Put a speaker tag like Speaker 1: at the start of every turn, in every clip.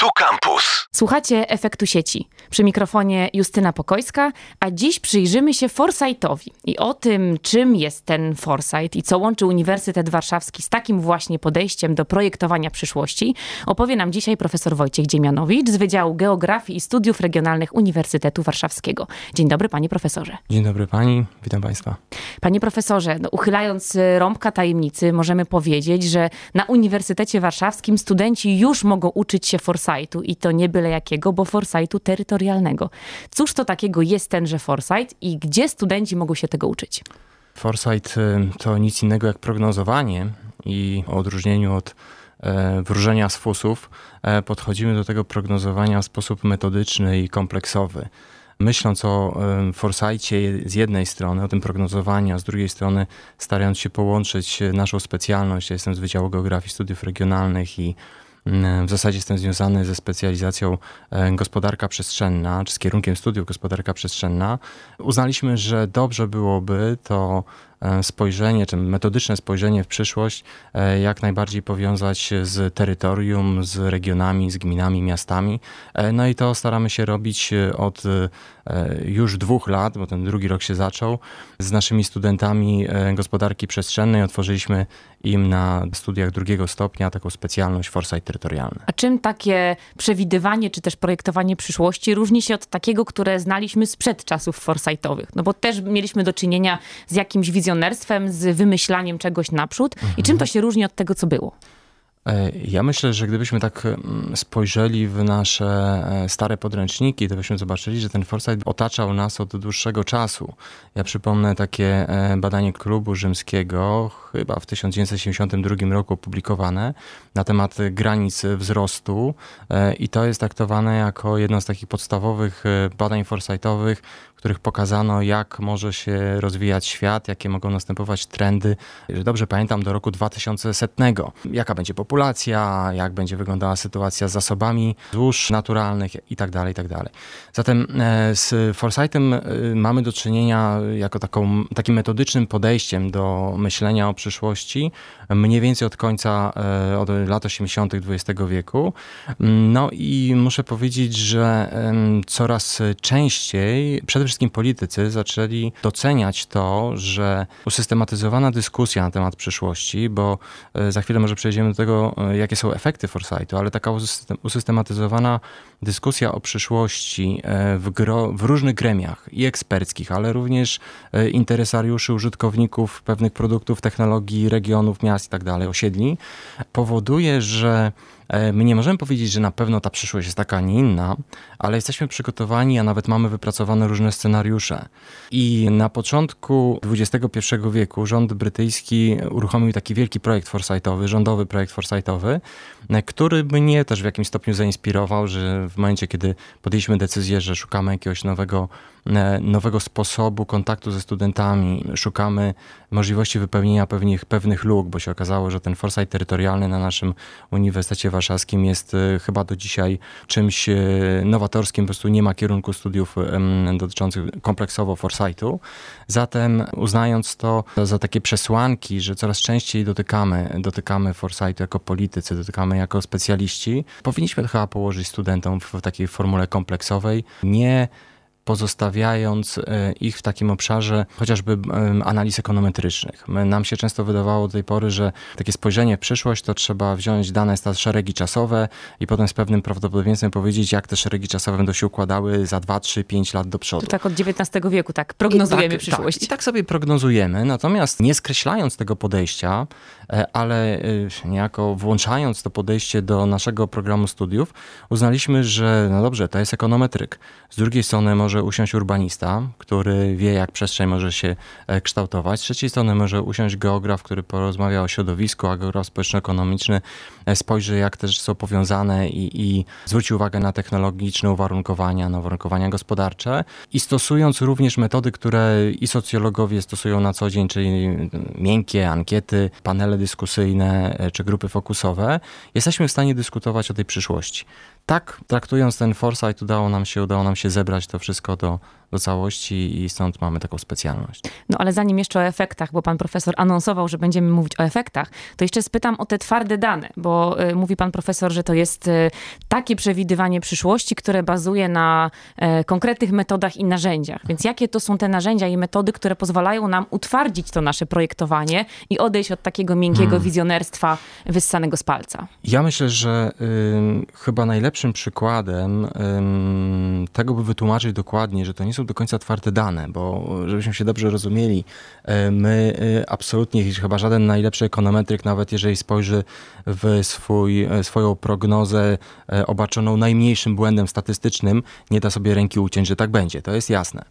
Speaker 1: Tu Campus.
Speaker 2: Słuchacie efektu sieci. Przy mikrofonie Justyna Pokojska, a dziś przyjrzymy się Foresightowi i o tym, czym jest ten Foresight i co łączy Uniwersytet Warszawski z takim właśnie podejściem do projektowania przyszłości, opowie nam dzisiaj profesor Wojciech Dziemianowicz z Wydziału Geografii i Studiów Regionalnych Uniwersytetu Warszawskiego. Dzień dobry, panie profesorze.
Speaker 3: Dzień dobry pani, witam państwa.
Speaker 2: Panie profesorze, no, uchylając rąbka tajemnicy, możemy powiedzieć, że na Uniwersytecie Warszawskim studenci już mogą uczyć się Foresightu i to nie byle jakiego, bo Foresightu terytorialnego. Cóż to takiego jest tenże Foresight i gdzie studenci mogą się tego uczyć?
Speaker 3: Foresight y, to nic innego jak prognozowanie i w odróżnieniu od e, wróżenia z fusów e, podchodzimy do tego prognozowania w sposób metodyczny i kompleksowy. Myśląc o e, Foresightie z jednej strony, o tym prognozowaniu, a z drugiej strony starając się połączyć naszą specjalność, ja jestem z Wydziału Geografii Studiów Regionalnych i w zasadzie jestem związany ze specjalizacją e, gospodarka przestrzenna, czy z kierunkiem studiów gospodarka przestrzenna. Uznaliśmy, że dobrze byłoby to E, spojrzenie, czy metodyczne spojrzenie w przyszłość e, jak najbardziej powiązać z terytorium, z regionami, z gminami, miastami. E, no i to staramy się robić od już dwóch lat, bo ten drugi rok się zaczął. Z naszymi studentami gospodarki przestrzennej otworzyliśmy im na studiach drugiego stopnia taką specjalność foresight terytorialny.
Speaker 2: A czym takie przewidywanie czy też projektowanie przyszłości różni się od takiego, które znaliśmy sprzed czasów foresightowych? No bo też mieliśmy do czynienia z jakimś wizjonerstwem, z wymyślaniem czegoś naprzód mhm. i czym to się różni od tego, co było?
Speaker 3: E, ja myślę, że gdybyśmy tak mm, spojrzeli w nasze e, stare podręczniki, to byśmy zobaczyli, że ten foresight otaczał nas od dłuższego czasu. Ja przypomnę takie e, badanie klubu rzymskiego, chyba w 1972 roku opublikowane, na temat granic wzrostu i to jest traktowane jako jedno z takich podstawowych badań foresightowych, których pokazano, jak może się rozwijać świat, jakie mogą następować trendy. Jeżeli dobrze pamiętam, do roku 2100, jaka będzie jak będzie wyglądała sytuacja z zasobami złóż naturalnych itd. Tak itd. Tak Zatem e, z Foresightem e, mamy do czynienia jako taką, takim metodycznym podejściem do myślenia o przyszłości, mniej więcej od końca, e, od lat 80. XX wieku. No i muszę powiedzieć, że coraz częściej, przede wszystkim politycy zaczęli doceniać to, że usystematyzowana dyskusja na temat przyszłości, bo za chwilę może przejdziemy do tego, e, jakie są efekty Foresightu, ale taka usystematyzowana dyskusja o przyszłości e, w, gro, w różnych gremiach i eksperckich, ale również interesariuszy, użytkowników pewnych produktów, technologii, regionów, miast i tak dalej, osiedli, powoduje, że E, my nie możemy powiedzieć, że na pewno ta przyszłość jest taka, a nie inna, ale jesteśmy przygotowani, a nawet mamy wypracowane różne scenariusze. I na początku XXI wieku rząd brytyjski uruchomił taki wielki projekt foresightowy, rządowy projekt foresightowy, e, który mnie też w jakimś stopniu zainspirował, że w momencie, kiedy podjęliśmy decyzję, że szukamy jakiegoś nowego E, nowego sposobu kontaktu ze studentami, szukamy możliwości wypełnienia pewnych, pewnych luk, bo się okazało, że ten foresight terytorialny na naszym Uniwersytecie Warszawskim jest e, chyba do dzisiaj czymś e, nowatorskim, po prostu nie ma kierunku studiów dotyczących kompleksowo foresightu. Zatem uznając to za takie przesłanki, że coraz częściej dotykamy, dotykamy foresightu jako politycy, dotykamy jako specjaliści, powinniśmy chyba położyć studentom w takiej formule kompleksowej, nie pozostawiając e, ich w takim obszarze chociażby analiz ekonometrycznych. Nam się często wydawało do tej pory, że takie spojrzenie w przyszłość to trzeba wziąć dane szeregi czasowe i potem z pewnym prawdopodobieństwem powiedzieć, jak te szeregi czasowe będą się układały za 2, 3, 5 lat do przodu.
Speaker 2: To tak od XIX wieku tak prognozujemy I tak, przyszłość.
Speaker 3: Tak, I tak sobie prognozujemy, natomiast nie skreślając tego podejścia, e, ale e, niejako włączając to podejście do naszego programu studiów, uznaliśmy, że no dobrze, to jest ekonometryk. Z drugiej strony może może usiąść urbanista, który wie, jak przestrzeń może się e, kształtować. Z trzeciej strony może usiąść geograf, który porozmawia o środowisku, a geograf społeczno-ekonomiczny e, spojrzy, jak te rzeczy są powiązane i, i zwróci uwagę na technologiczne uwarunkowania, na uwarunkowania gospodarcze. I stosując również metody, które i socjologowie stosują na co dzień, czyli miękkie ankiety, panele dyskusyjne e, czy grupy fokusowe, jesteśmy w stanie dyskutować o tej przyszłości tak traktując ten foresight udało nam się, udało nam się zebrać to wszystko do, do całości i stąd mamy taką specjalność.
Speaker 2: No ale zanim jeszcze o efektach, bo pan profesor anonsował, że będziemy mówić o efektach, to jeszcze spytam o te twarde dane, bo y, mówi pan profesor, że to jest y, takie przewidywanie przyszłości, które bazuje na y, konkretnych metodach i narzędziach. Więc jakie to są te narzędzia i metody, które pozwalają nam utwardzić to nasze projektowanie i odejść od takiego miękkiego hmm. wizjonerstwa wyssanego z palca?
Speaker 3: Ja myślę, że chyba najlepszym przykładem tego, by wytłumaczyć dokładnie, że to nie są do końca twarde dane, bo żebyśmy się dobrze rozumieli, e, my e, absolutnie, chyba żaden najlepszy ekonometryk, nawet jeżeli spojrzy w swój, e, swoją prognozę obarczoną najmniejszym błędem statystycznym, nie da sobie ręki uciąć, że tak będzie. To jest jasne.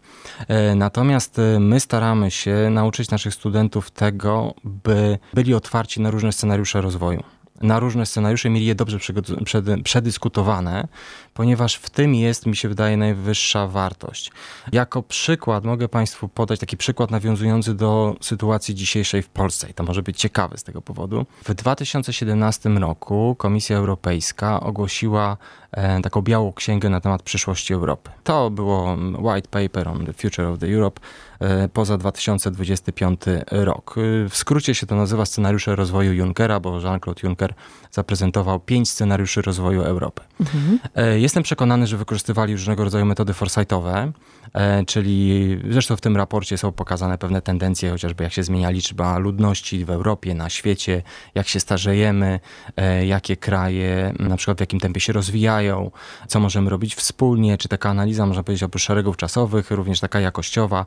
Speaker 3: Natomiast my staramy się nauczyć naszych studentów tego, by byli otwarci na różne scenariusze rozwoju na różne scenariusze, mieli je dobrze przedyskutowane, ponieważ w tym jest, mi się wydaje, najwyższa wartość. Jako przykład mogę Państwu podać taki przykład nawiązujący do sytuacji dzisiejszej w Polsce i to może być ciekawe z tego powodu. W 2017 roku Komisja Europejska ogłosiła taką białą księgę na temat przyszłości Europy. To było White Paper on the Future of the Europe e, poza 2025 rok. W skrócie się to nazywa scenariusze rozwoju Junckera, bo Jean-Claude Juncker zaprezentował pięć scenariuszy rozwoju Europy. Mhm. E, jestem przekonany, że wykorzystywali różnego rodzaju metody foresightowe, e, czyli zresztą w tym raporcie są pokazane pewne tendencje, chociażby jak się zmienia liczba ludności w Europie, na świecie, jak się starzejemy, e, jakie kraje na przykład w jakim tempie się rozwijają, co możemy robić wspólnie, czy taka analiza, można powiedzieć, oprócz szeregów czasowych, również taka jakościowa,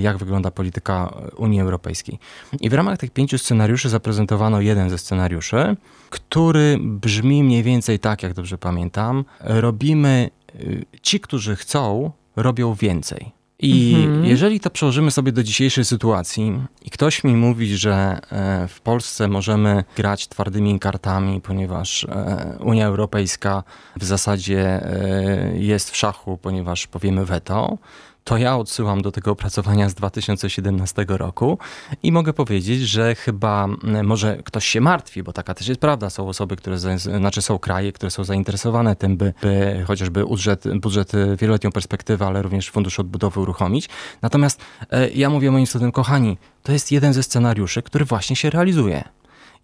Speaker 3: jak wygląda polityka Unii Europejskiej. I w ramach tych pięciu scenariuszy zaprezentowano jeden ze scenariuszy, który brzmi mniej więcej tak, jak dobrze pamiętam. Robimy, y, ci, którzy chcą, robią więcej. I mhm. jeżeli to przełożymy sobie do dzisiejszej sytuacji i ktoś mi mówi, że e, w Polsce możemy grać twardymi kartami, ponieważ e, Unia Europejska w zasadzie e, jest w szachu, ponieważ powiemy weto, to ja odsyłam do tego opracowania z 2017 roku i mogę powiedzieć, że chyba może ktoś się martwi, bo taka też jest prawda. Są osoby, które, znaczy są kraje, które są zainteresowane tym, by, by chociażby budżet, budżet wieloletnią perspektywę, ale również fundusz odbudowy uruchomić. Natomiast e, ja mówię moim studentom, kochani, to jest jeden ze scenariuszy, który właśnie się realizuje.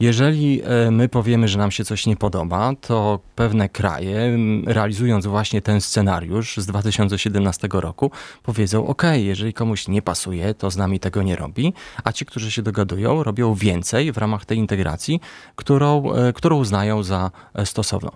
Speaker 3: Jeżeli e, my powiemy, że nam się coś nie podoba, to pewne kraje, realizując właśnie ten scenariusz z 2017 roku, powiedzą: OK, jeżeli komuś nie pasuje, to z nami tego nie robi, a ci, którzy się dogadują, robią więcej w ramach tej integracji, którą, e, którą uznają za e, stosowną.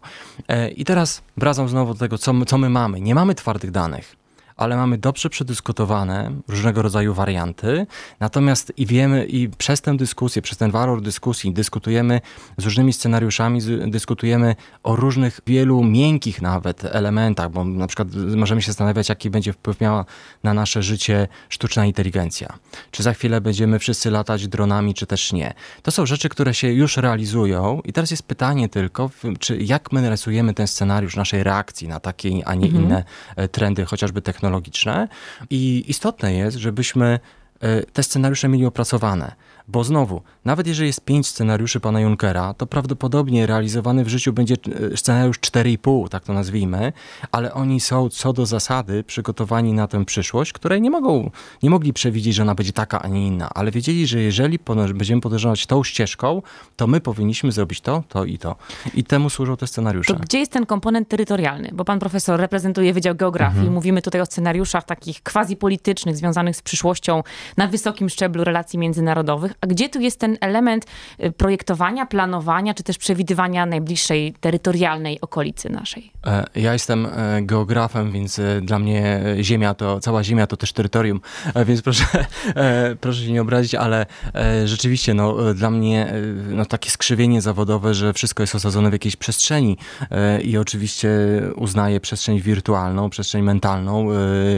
Speaker 3: I teraz wracam znowu do tego, co co my mamy. Nie mamy twardych danych ale mamy dobrze przedyskutowane różnego rodzaju warianty. Natomiast i wiemy, i przez tę dyskusję, przez ten walor dyskusji, dyskutujemy z różnymi scenariuszami, dyskutujemy o różnych, wielu miękkich nawet elementach, bo na przykład możemy się zastanawiać, jaki będzie wpływ miała na nasze życie sztuczna inteligencja. Czy za chwilę będziemy wszyscy latać dronami, czy też nie. To są rzeczy, które się już realizują i teraz jest pytanie tylko, czy jak my rysujemy ten scenariusz naszej reakcji na takie, a nie mhm. inne e, trendy, chociażby technologiczne technologiczne i istotne jest, żebyśmy e, te scenariusze mieli opracowane. Bo znowu, nawet jeżeli jest pięć scenariuszy pana Junkera, to prawdopodobnie realizowany w życiu będzie e, scenariusz 4,5, tak to nazwijmy, ale oni są co do zasady przygotowani na tę przyszłość, której nie mogą, nie mogli przewidzieć, że ona będzie taka, a nie inna, ale wiedzieli, że jeżeli będziemy podążać tą ścieżką, to my powinniśmy zrobić to, to i to. I temu służą te scenariusze.
Speaker 2: To gdzie jest ten komponent terytorialny? Bo pan profesor reprezentuje Wydział Geografii. Mhm. Mówimy tutaj o scenariuszach takich quasi politycznych, związanych z przyszłością na wysokim szczeblu relacji międzynarodowych. A gdzie tu jest ten element y, projektowania, planowania, czy też przewidywania najbliższej terytorialnej okolicy naszej?
Speaker 3: E, ja jestem e, geografem, więc e, dla mnie Ziemia to, cała Ziemia to też terytorium, więc proszę, proszę się nie obrazić, ale rzeczywiście no, dla mnie no, takie skrzywienie zawodowe, że wszystko jest osadzone w jakiejś przestrzeni i oczywiście uznaję przestrzeń wirtualną, przestrzeń mentalną,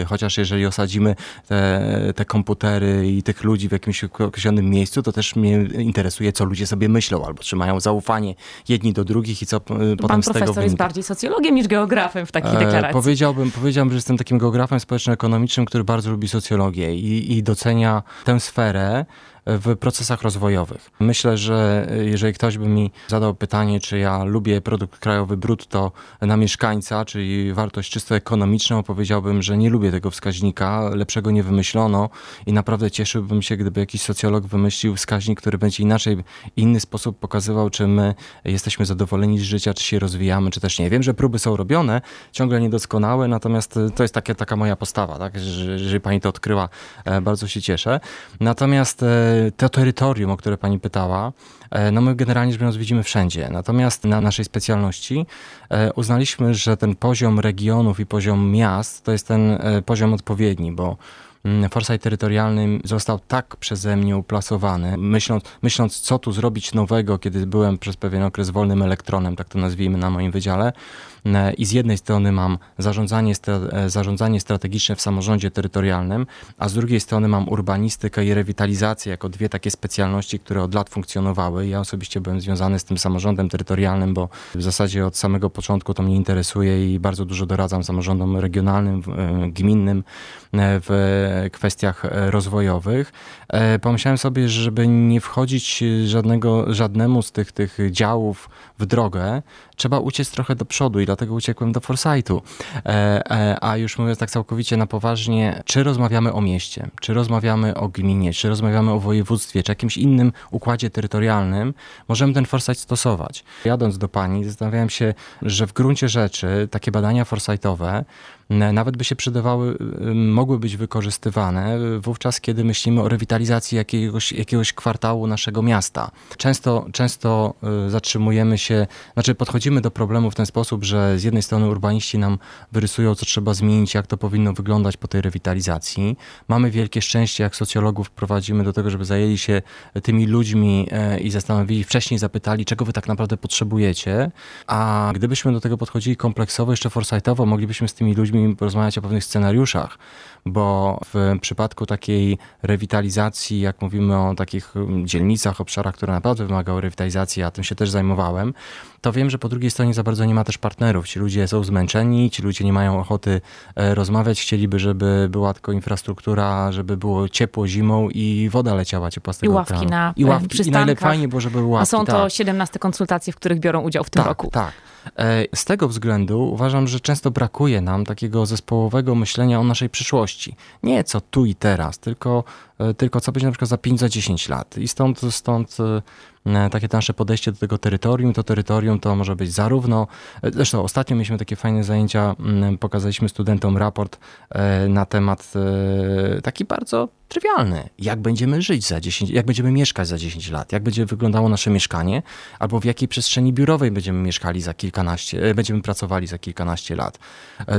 Speaker 3: chociaż jeżeli osadzimy te, te komputery i tych ludzi w jakimś określonym miejscu, miejscu, to też mnie interesuje, co ludzie sobie myślą, albo czy mają zaufanie jedni do drugich i co Pan
Speaker 2: potem z tego
Speaker 3: Pan
Speaker 2: profesor jest bardziej socjologiem niż geografem w takiej e, deklaracji.
Speaker 3: Powiedziałbym, powiedziałbym, że jestem takim geografem społeczno-ekonomicznym, który bardzo lubi socjologię i, i docenia tę sferę, w procesach rozwojowych. Myślę, że jeżeli ktoś by mi zadał pytanie, czy ja lubię produkt krajowy brutto na mieszkańca, czyli wartość czysto ekonomiczną, powiedziałbym, że nie lubię tego wskaźnika, lepszego nie wymyślono i naprawdę cieszyłbym się, gdyby jakiś socjolog wymyślił wskaźnik, który będzie inaczej, inny sposób pokazywał, czy my jesteśmy zadowoleni z życia, czy się rozwijamy, czy też nie. Wiem, że próby są robione, ciągle niedoskonałe, natomiast to jest takie, taka moja postawa, tak? że jeżeli pani to odkryła, e, bardzo się cieszę. Natomiast e, to terytorium, o które pani pytała, e, no my generalnie rzecz biorąc widzimy wszędzie. Natomiast na naszej specjalności uznaliśmy, że ten poziom regionów i poziom miast to jest ten poziom odpowiedni, bo Mm, foresight terytorialny został tak przeze mnie uplasowany, myśląc, myśląc co tu zrobić nowego, kiedy byłem przez pewien okres wolnym elektronem, tak to nazwijmy na moim wydziale. E, I z jednej strony mam zarządzanie, e, zarządzanie strategiczne w samorządzie terytorialnym, a z drugiej strony mam urbanistykę i rewitalizację jako dwie takie specjalności, które od lat funkcjonowały. Ja osobiście byłem związany z tym samorządem terytorialnym, bo w zasadzie od samego początku to mnie interesuje i bardzo dużo doradzam samorządom regionalnym, e, gminnym w kwestiach rozwojowych. Pomyślałem sobie, żeby nie wchodzić żadnego, żadnemu z tych, tych działów w drogę, trzeba uciec trochę do przodu i dlatego uciekłem do Foresightu. E, a już mówiąc tak całkowicie na poważnie, czy rozmawiamy o mieście, czy rozmawiamy o gminie, czy rozmawiamy o województwie, czy jakimś innym układzie terytorialnym, możemy ten Foresight stosować. Jadąc do pani, zastanawiałem się, że w gruncie rzeczy takie badania foresightowe nawet by się przydawały, mogły być wykorzystywane wówczas, kiedy myślimy o rewitalizacji jakiegoś, jakiegoś kwartału naszego miasta. Często, często y, zatrzymujemy się, znaczy podchodzimy do problemu w ten sposób, że z jednej strony urbaniści nam wyrysują, co trzeba zmienić, jak to powinno wyglądać po tej rewitalizacji. Mamy wielkie szczęście, jak socjologów prowadzimy do tego, żeby zajęli się tymi ludźmi i zastanowili, wcześniej zapytali, czego wy tak naprawdę potrzebujecie, a gdybyśmy do tego podchodzili kompleksowo, jeszcze foresightowo, moglibyśmy z tymi ludźmi porozmawiać o pewnych scenariuszach, bo w przypadku takiej rewitalizacji, jak mówimy o takich dzielnicach, obszarach, które naprawdę wymagały rewitalizacji, ja tym się też zajmowałem, to wiem, że po drugiej stronie za bardzo nie ma też partnerów. Ci ludzie są zmęczeni, ci ludzie nie mają ochoty e, rozmawiać, chcieliby, żeby była tylko infrastruktura, żeby było ciepło zimą i woda leciała ciepła z tego
Speaker 2: I ławki na
Speaker 3: I ławki. I najlepiej fajnie było, żeby były ławki.
Speaker 2: A są to
Speaker 3: tak.
Speaker 2: 17 konsultacje, w których biorą udział w tym
Speaker 3: tak,
Speaker 2: roku.
Speaker 3: Tak, e, z tego względu uważam, że często brakuje nam takiego zespołowego myślenia o naszej przyszłości. Nie co tu i teraz, tylko, e, tylko co będzie na przykład za 5, za 10 lat. I stąd, stąd E, takie nasze podejście do tego terytorium. To terytorium to może być zarówno, e, zresztą ostatnio mieliśmy takie fajne zajęcia, pokazaliśmy studentom raport e, na temat taki bardzo trywialny. Jak będziemy żyć za 10, jak będziemy mieszkać za 10 lat, jak będzie wyglądało nasze mieszkanie, albo w jakiej przestrzeni biurowej będziemy mieszkali za kilkanaście, będziemy pracowali za kilkanaście lat.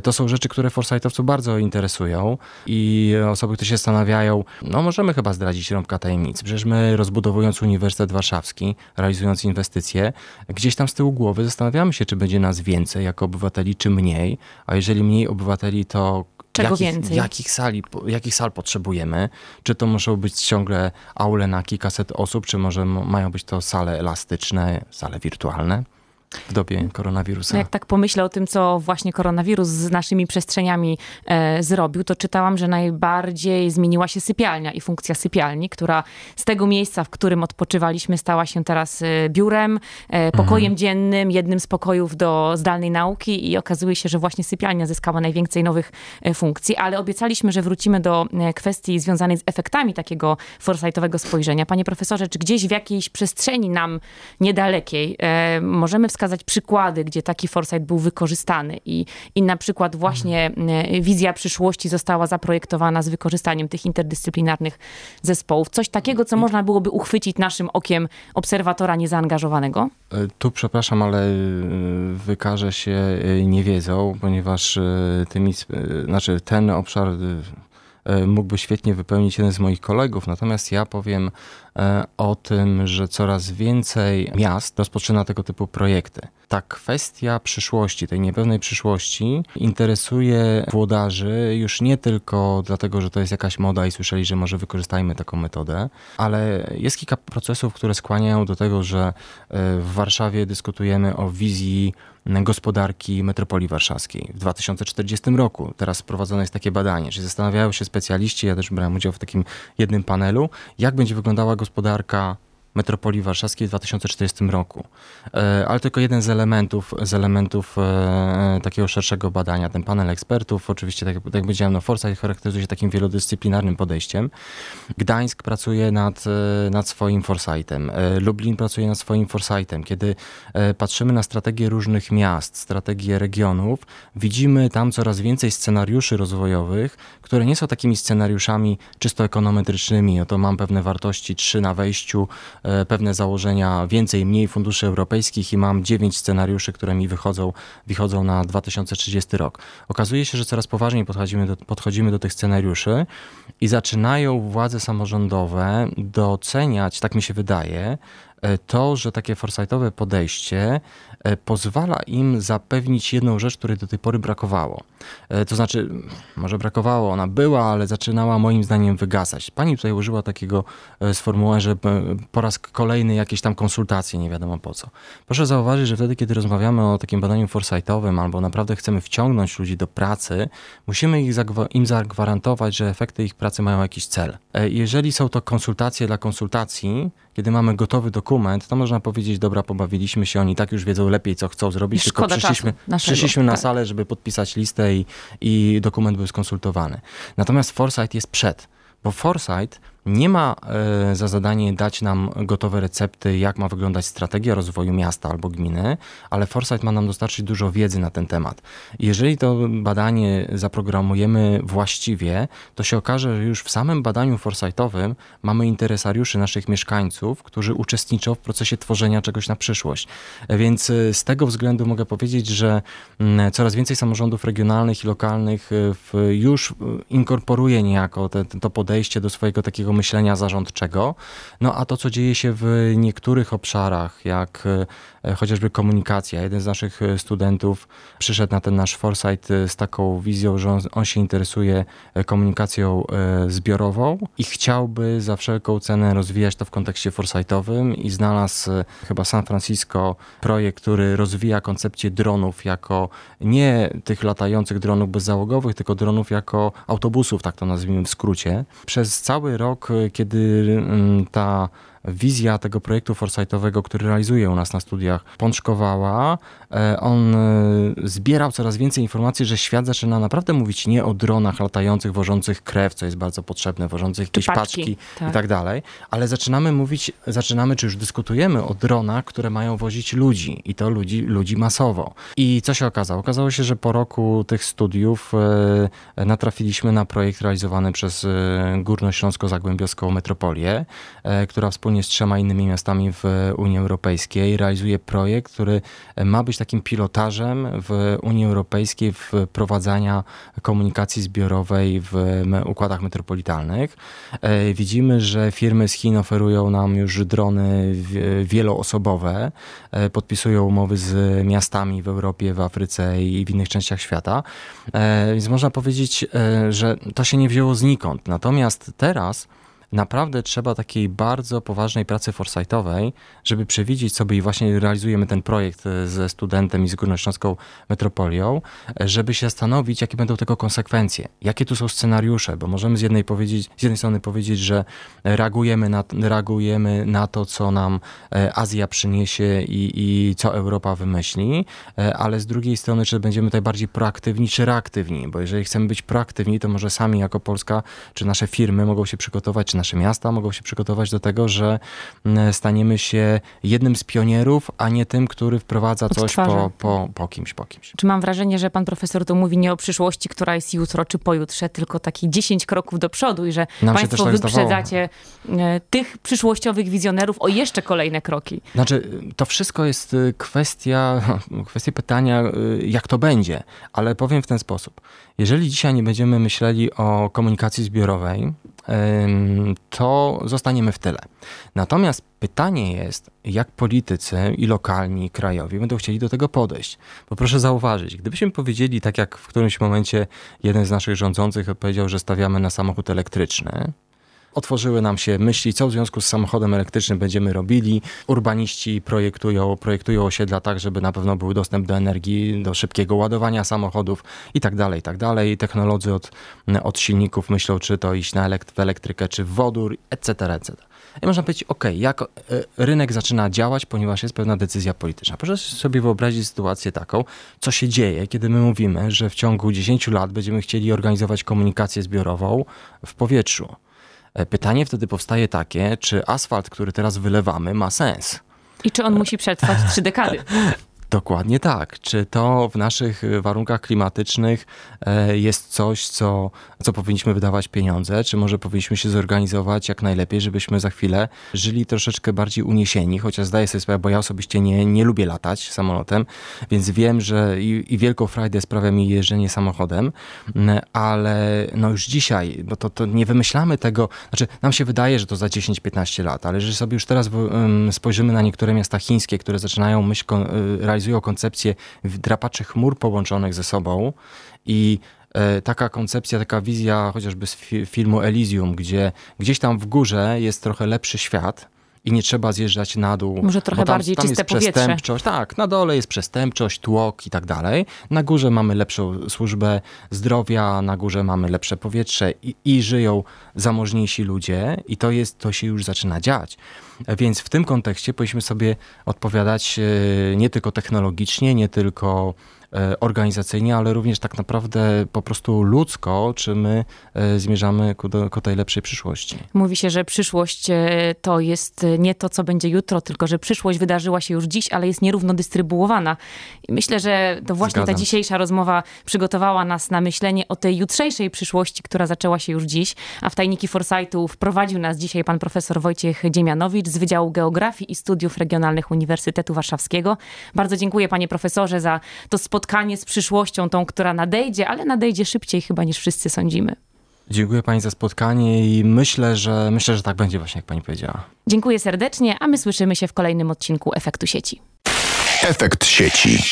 Speaker 3: To są rzeczy, które forsightowców bardzo interesują i osoby, które się zastanawiają, no możemy chyba zdradzić rąbka tajemnic. Przecież my rozbudowując Uniwersytet Warszawski, realizując inwestycje, gdzieś tam z tyłu głowy zastanawiamy się, czy będzie nas więcej jako obywateli, czy mniej, a jeżeli mniej obywateli, to
Speaker 2: Czego
Speaker 3: jakich,
Speaker 2: więcej?
Speaker 3: Jakich, sali, jakich sal potrzebujemy? Czy to muszą być ciągle aule na kilkaset osób, czy może mają być to sale elastyczne, sale wirtualne? W dobie koronawirusa.
Speaker 2: Jak tak pomyślę o tym, co właśnie koronawirus z naszymi przestrzeniami e, zrobił, to czytałam, że najbardziej zmieniła się sypialnia i funkcja sypialni, która z tego miejsca, w którym odpoczywaliśmy, stała się teraz e, biurem, e, pokojem mhm. dziennym, jednym z pokojów do zdalnej nauki i okazuje się, że właśnie sypialnia zyskała najwięcej nowych e, funkcji, ale obiecaliśmy, że wrócimy do e, kwestii związanej z efektami takiego foresightowego spojrzenia. Panie profesorze, czy gdzieś w jakiejś przestrzeni nam niedalekiej e, możemy wskazać wskazać przykłady, gdzie taki foresight był wykorzystany i, i na przykład właśnie e, wizja przyszłości została zaprojektowana z wykorzystaniem tych interdyscyplinarnych zespołów. Coś takiego, co można byłoby uchwycić naszym okiem obserwatora niezaangażowanego?
Speaker 3: E, tu przepraszam, ale e, wykażę się niewiedzą, ponieważ tymi, znaczy ten obszar mógłby świetnie wypełnić jeden z moich kolegów. Natomiast ja powiem o tym, że coraz więcej miast rozpoczyna tego typu projekty. Ta kwestia przyszłości, tej niepewnej przyszłości, interesuje włodarzy już nie tylko dlatego, że to jest jakaś moda i słyszeli, że może wykorzystajmy taką metodę, ale jest kilka procesów, które skłaniają do tego, że e, w Warszawie dyskutujemy o wizji gospodarki metropolii warszawskiej w 2040 roku. Teraz prowadzone jest takie badanie, że zastanawiają się specjaliści, ja też brałem udział w takim jednym panelu, jak będzie wyglądała gospodarka metropolii warszawskiej w 2040 roku. E, ale tylko jeden z elementów, z elementów e, takiego szerszego badania. Ten panel ekspertów, oczywiście, tak, tak jak powiedziałem, no Foresight charakteryzuje się takim wielodyscyplinarnym podejściem. Gdańsk pracuje nad, e, nad swoim Foresightem. Lublin pracuje nad swoim Foresightem. Kiedy patrzymy na strategie różnych miast, strategie regionów, widzimy tam coraz więcej scenariuszy rozwojowych, które nie są takimi scenariuszami czysto ekonometrycznymi. Oto mam pewne wartości, trzy na wejściu, pewne założenia, więcej, mniej funduszy europejskich i mam dziewięć scenariuszy, które mi wychodzą, wychodzą na 2030 rok. Okazuje się, że coraz poważniej podchodzimy do, podchodzimy do tych scenariuszy i zaczynają władze samorządowe doceniać, tak mi się wydaje, E, to, że takie foresightowe podejście e, pozwala im zapewnić jedną rzecz, której do tej pory brakowało. E, to znaczy, może brakowało, ona była, ale zaczynała moim zdaniem wygasać. Pani tutaj użyła takiego sformułowania, że po raz kolejny jakieś tam konsultacje, nie wiadomo po co. Proszę zauważyć, że wtedy, kiedy rozmawiamy o takim badaniu foresightowym albo naprawdę chcemy wciągnąć ludzi do pracy, musimy ich im zagwarantować, że efekty ich pracy mają jakiś cel. Jeżeli są to konsultacje dla konsultacji, kiedy mamy gotowy dokument, to można powiedzieć, dobra, pobawiliśmy się, oni tak już wiedzą lepiej, co chcą zrobić,
Speaker 2: Szkoda
Speaker 3: tylko przyszliśmy, przyszliśmy na tak. salę, żeby podpisać listę i, i dokument był skonsultowany. Natomiast Foresight jest przed, bo Foresight nie ma e, za zadanie dać nam gotowe recepty, jak ma wyglądać strategia rozwoju miasta albo gminy, ale Foresight ma nam dostarczyć dużo wiedzy na ten temat. Jeżeli to badanie zaprogramujemy właściwie, to się okaże, że już w samym badaniu Foresightowym mamy interesariuszy naszych mieszkańców, którzy uczestniczą w procesie tworzenia czegoś na przyszłość. Więc e, z tego względu mogę powiedzieć, że mm, coraz więcej samorządów regionalnych i lokalnych e, już inkorporuje niejako te, to podejście do swojego takiego myślenia zarządczego. No a to, co dzieje się w niektórych obszarach, jak e, chociażby komunikacja. Jeden z naszych e, studentów przyszedł na ten nasz foresight e, z taką wizją, że on, on się interesuje komunikacją zbiorową i chciałby za wszelką cenę rozwijać to w kontekście foresightowym i znalazł chyba San Francisco projekt, który rozwija koncepcję dronów jako nie tych latających dronów bezzałogowych, tylko dronów jako autobusów, tak to nazwijmy w skrócie. Przez cały rok kiedy mm, ta wizja tego projektu foresightowego, który realizuje u nas na studiach, pączkowała. E, on e, zbierał coraz więcej informacji, że świat zaczyna naprawdę mówić nie o dronach latających, wożących krew, co jest bardzo potrzebne, wożących jakieś paczki, paczki tak. i tak dalej, ale zaczynamy mówić, zaczynamy, czy już dyskutujemy o dronach, które mają wozić ludzi i to ludzi, ludzi masowo. I co się okazało? Okazało się, że po roku tych studiów e, natrafiliśmy na projekt realizowany przez Górnośląsko-Zagłębiowską Metropolię, która wspólnie wspólnie z trzema innymi miastami w Unii Europejskiej realizuje projekt, który ma być takim pilotażem w Unii Europejskiej wprowadzania komunikacji zbiorowej w układach metropolitalnych. E, widzimy, że firmy z Chin oferują nam już drony wieloosobowe, e, podpisują umowy z miastami w Europie, w Afryce i w innych częściach świata. E, więc można powiedzieć, że to się nie wzięło znikąd. Natomiast teraz naprawdę trzeba takiej bardzo poważnej pracy foresightowej, żeby przewidzieć sobie i właśnie realizujemy ten projekt e, ze studentem i z Górnośląską Metropolią, e, żeby się zastanowić, jakie będą tego konsekwencje, jakie tu są scenariusze, bo możemy z jednej, powiedzieć, z jednej strony powiedzieć, że reagujemy na, reagujemy na to, co nam e, Azja przyniesie i, i co Europa wymyśli, ale z drugiej strony, czy będziemy tutaj bardziej proaktywni, czy reaktywni, bo jeżeli chcemy być proaktywni, to może sami jako Polska, czy nasze firmy mogą się przygotować, czy nasze miasta mogą się przygotować do tego, że mm, staniemy się jednym z pionierów, a nie tym, który wprowadza coś po, po, po kimś, po kimś.
Speaker 2: Czy mam wrażenie, że pan profesor tu mówi nie o przyszłości, która jest jutro czy pojutrze, tylko taki 10 kroków do przodu i że Nam państwo tak wyprzedzacie zdawało. tych przyszłościowych wizjonerów o jeszcze kolejne kroki?
Speaker 3: Znaczy, to wszystko jest y, kwestia, kwestia pytania, y, jak to będzie, ale powiem w ten sposób. Jeżeli dzisiaj nie będziemy myśleli o komunikacji zbiorowej, to zostaniemy w tyle. Natomiast pytanie jest, jak politycy i lokalni, i krajowi będą chcieli do tego podejść. Bo proszę zauważyć, gdybyśmy powiedzieli, tak jak w którymś momencie jeden z naszych rządzących powiedział, że stawiamy na samochód elektryczny, otworzyły nam się myśli, co w związku z samochodem elektrycznym będziemy robili. Urbaniści projektują, projektują osiedla tak, żeby na pewno był dostęp do energii, do szybkiego ładowania samochodów i tak dalej, tak dalej. Technolodzy od, od silników myślą, czy to iść na elekt w elektrykę, czy w wodór, etc., etc. I można powiedzieć, ok, jak e, rynek zaczyna działać, ponieważ jest pewna decyzja polityczna. Proszę sobie wyobrazić sytuację taką, co się dzieje, kiedy my mówimy, że w ciągu 10 lat będziemy chcieli organizować komunikację zbiorową w powietrzu. E, pytanie wtedy powstaje takie, czy asfalt, który teraz wylewamy, ma sens?
Speaker 2: I czy on musi przetrwać trzy dekady?
Speaker 3: Dokładnie tak. Czy to w naszych y, warunkach klimatycznych e, jest coś, co, co powinniśmy wydawać pieniądze, czy może powinniśmy się zorganizować jak najlepiej, żebyśmy za chwilę żyli troszeczkę bardziej uniesieni, chociaż zdaję sobie sprawę, bo ja osobiście nie, nie lubię latać samolotem, więc wiem, że i, i wielką frajdę sprawia mi jeżdżenie samochodem, ale no już dzisiaj, bo to, to nie wymyślamy tego, znaczy nam się wydaje, że to za 10-15 lat, ale jeżeli sobie już teraz spojrzymy na niektóre miasta chińskie, które zaczynają myśl y, realizować realizują koncepcję drapaczy chmur połączonych ze sobą i e, taka koncepcja, taka wizja chociażby z filmu Elysium, gdzie gdzieś tam w górze jest trochę lepszy świat, i nie trzeba zjeżdżać na dół.
Speaker 2: Może trochę tam, bardziej tam czyste jest powietrze.
Speaker 3: przestępczość. Tak, na dole jest przestępczość, tłok i tak dalej. Na górze mamy lepszą służbę zdrowia, na górze mamy lepsze powietrze i, i żyją zamożniejsi ludzie i to jest, to się już zaczyna dziać. Więc w tym kontekście powinniśmy sobie odpowiadać e, nie tylko technologicznie, nie tylko organizacyjnie, ale również tak naprawdę po prostu ludzko, czy my e, zmierzamy ku, do, ku tej lepszej przyszłości.
Speaker 2: Mówi się, że przyszłość e, to jest nie to, co będzie jutro, tylko że przyszłość wydarzyła się już dziś, ale jest nierówno dystrybuowana. I myślę, że to właśnie Zgadzam. ta dzisiejsza rozmowa przygotowała nas na myślenie o tej jutrzejszej przyszłości, która zaczęła się już dziś, a w tajniki Foresightu wprowadził nas dzisiaj pan profesor Wojciech Dziemianowicz z Wydziału Geografii i Studiów Regionalnych Uniwersytetu Warszawskiego. Bardzo dziękuję panie profesorze za to spotkanie spotkanie z przyszłością, tą, która nadejdzie, ale nadejdzie szybciej chyba niż wszyscy sądzimy.
Speaker 3: Dziękuję Pani za spotkanie i myślę, że myślę, że tak będzie właśnie, jak Pani powiedziała.
Speaker 2: Dziękuję serdecznie, a my słyszymy się w kolejnym odcinku Efektu Sieci. Efekt Sieci.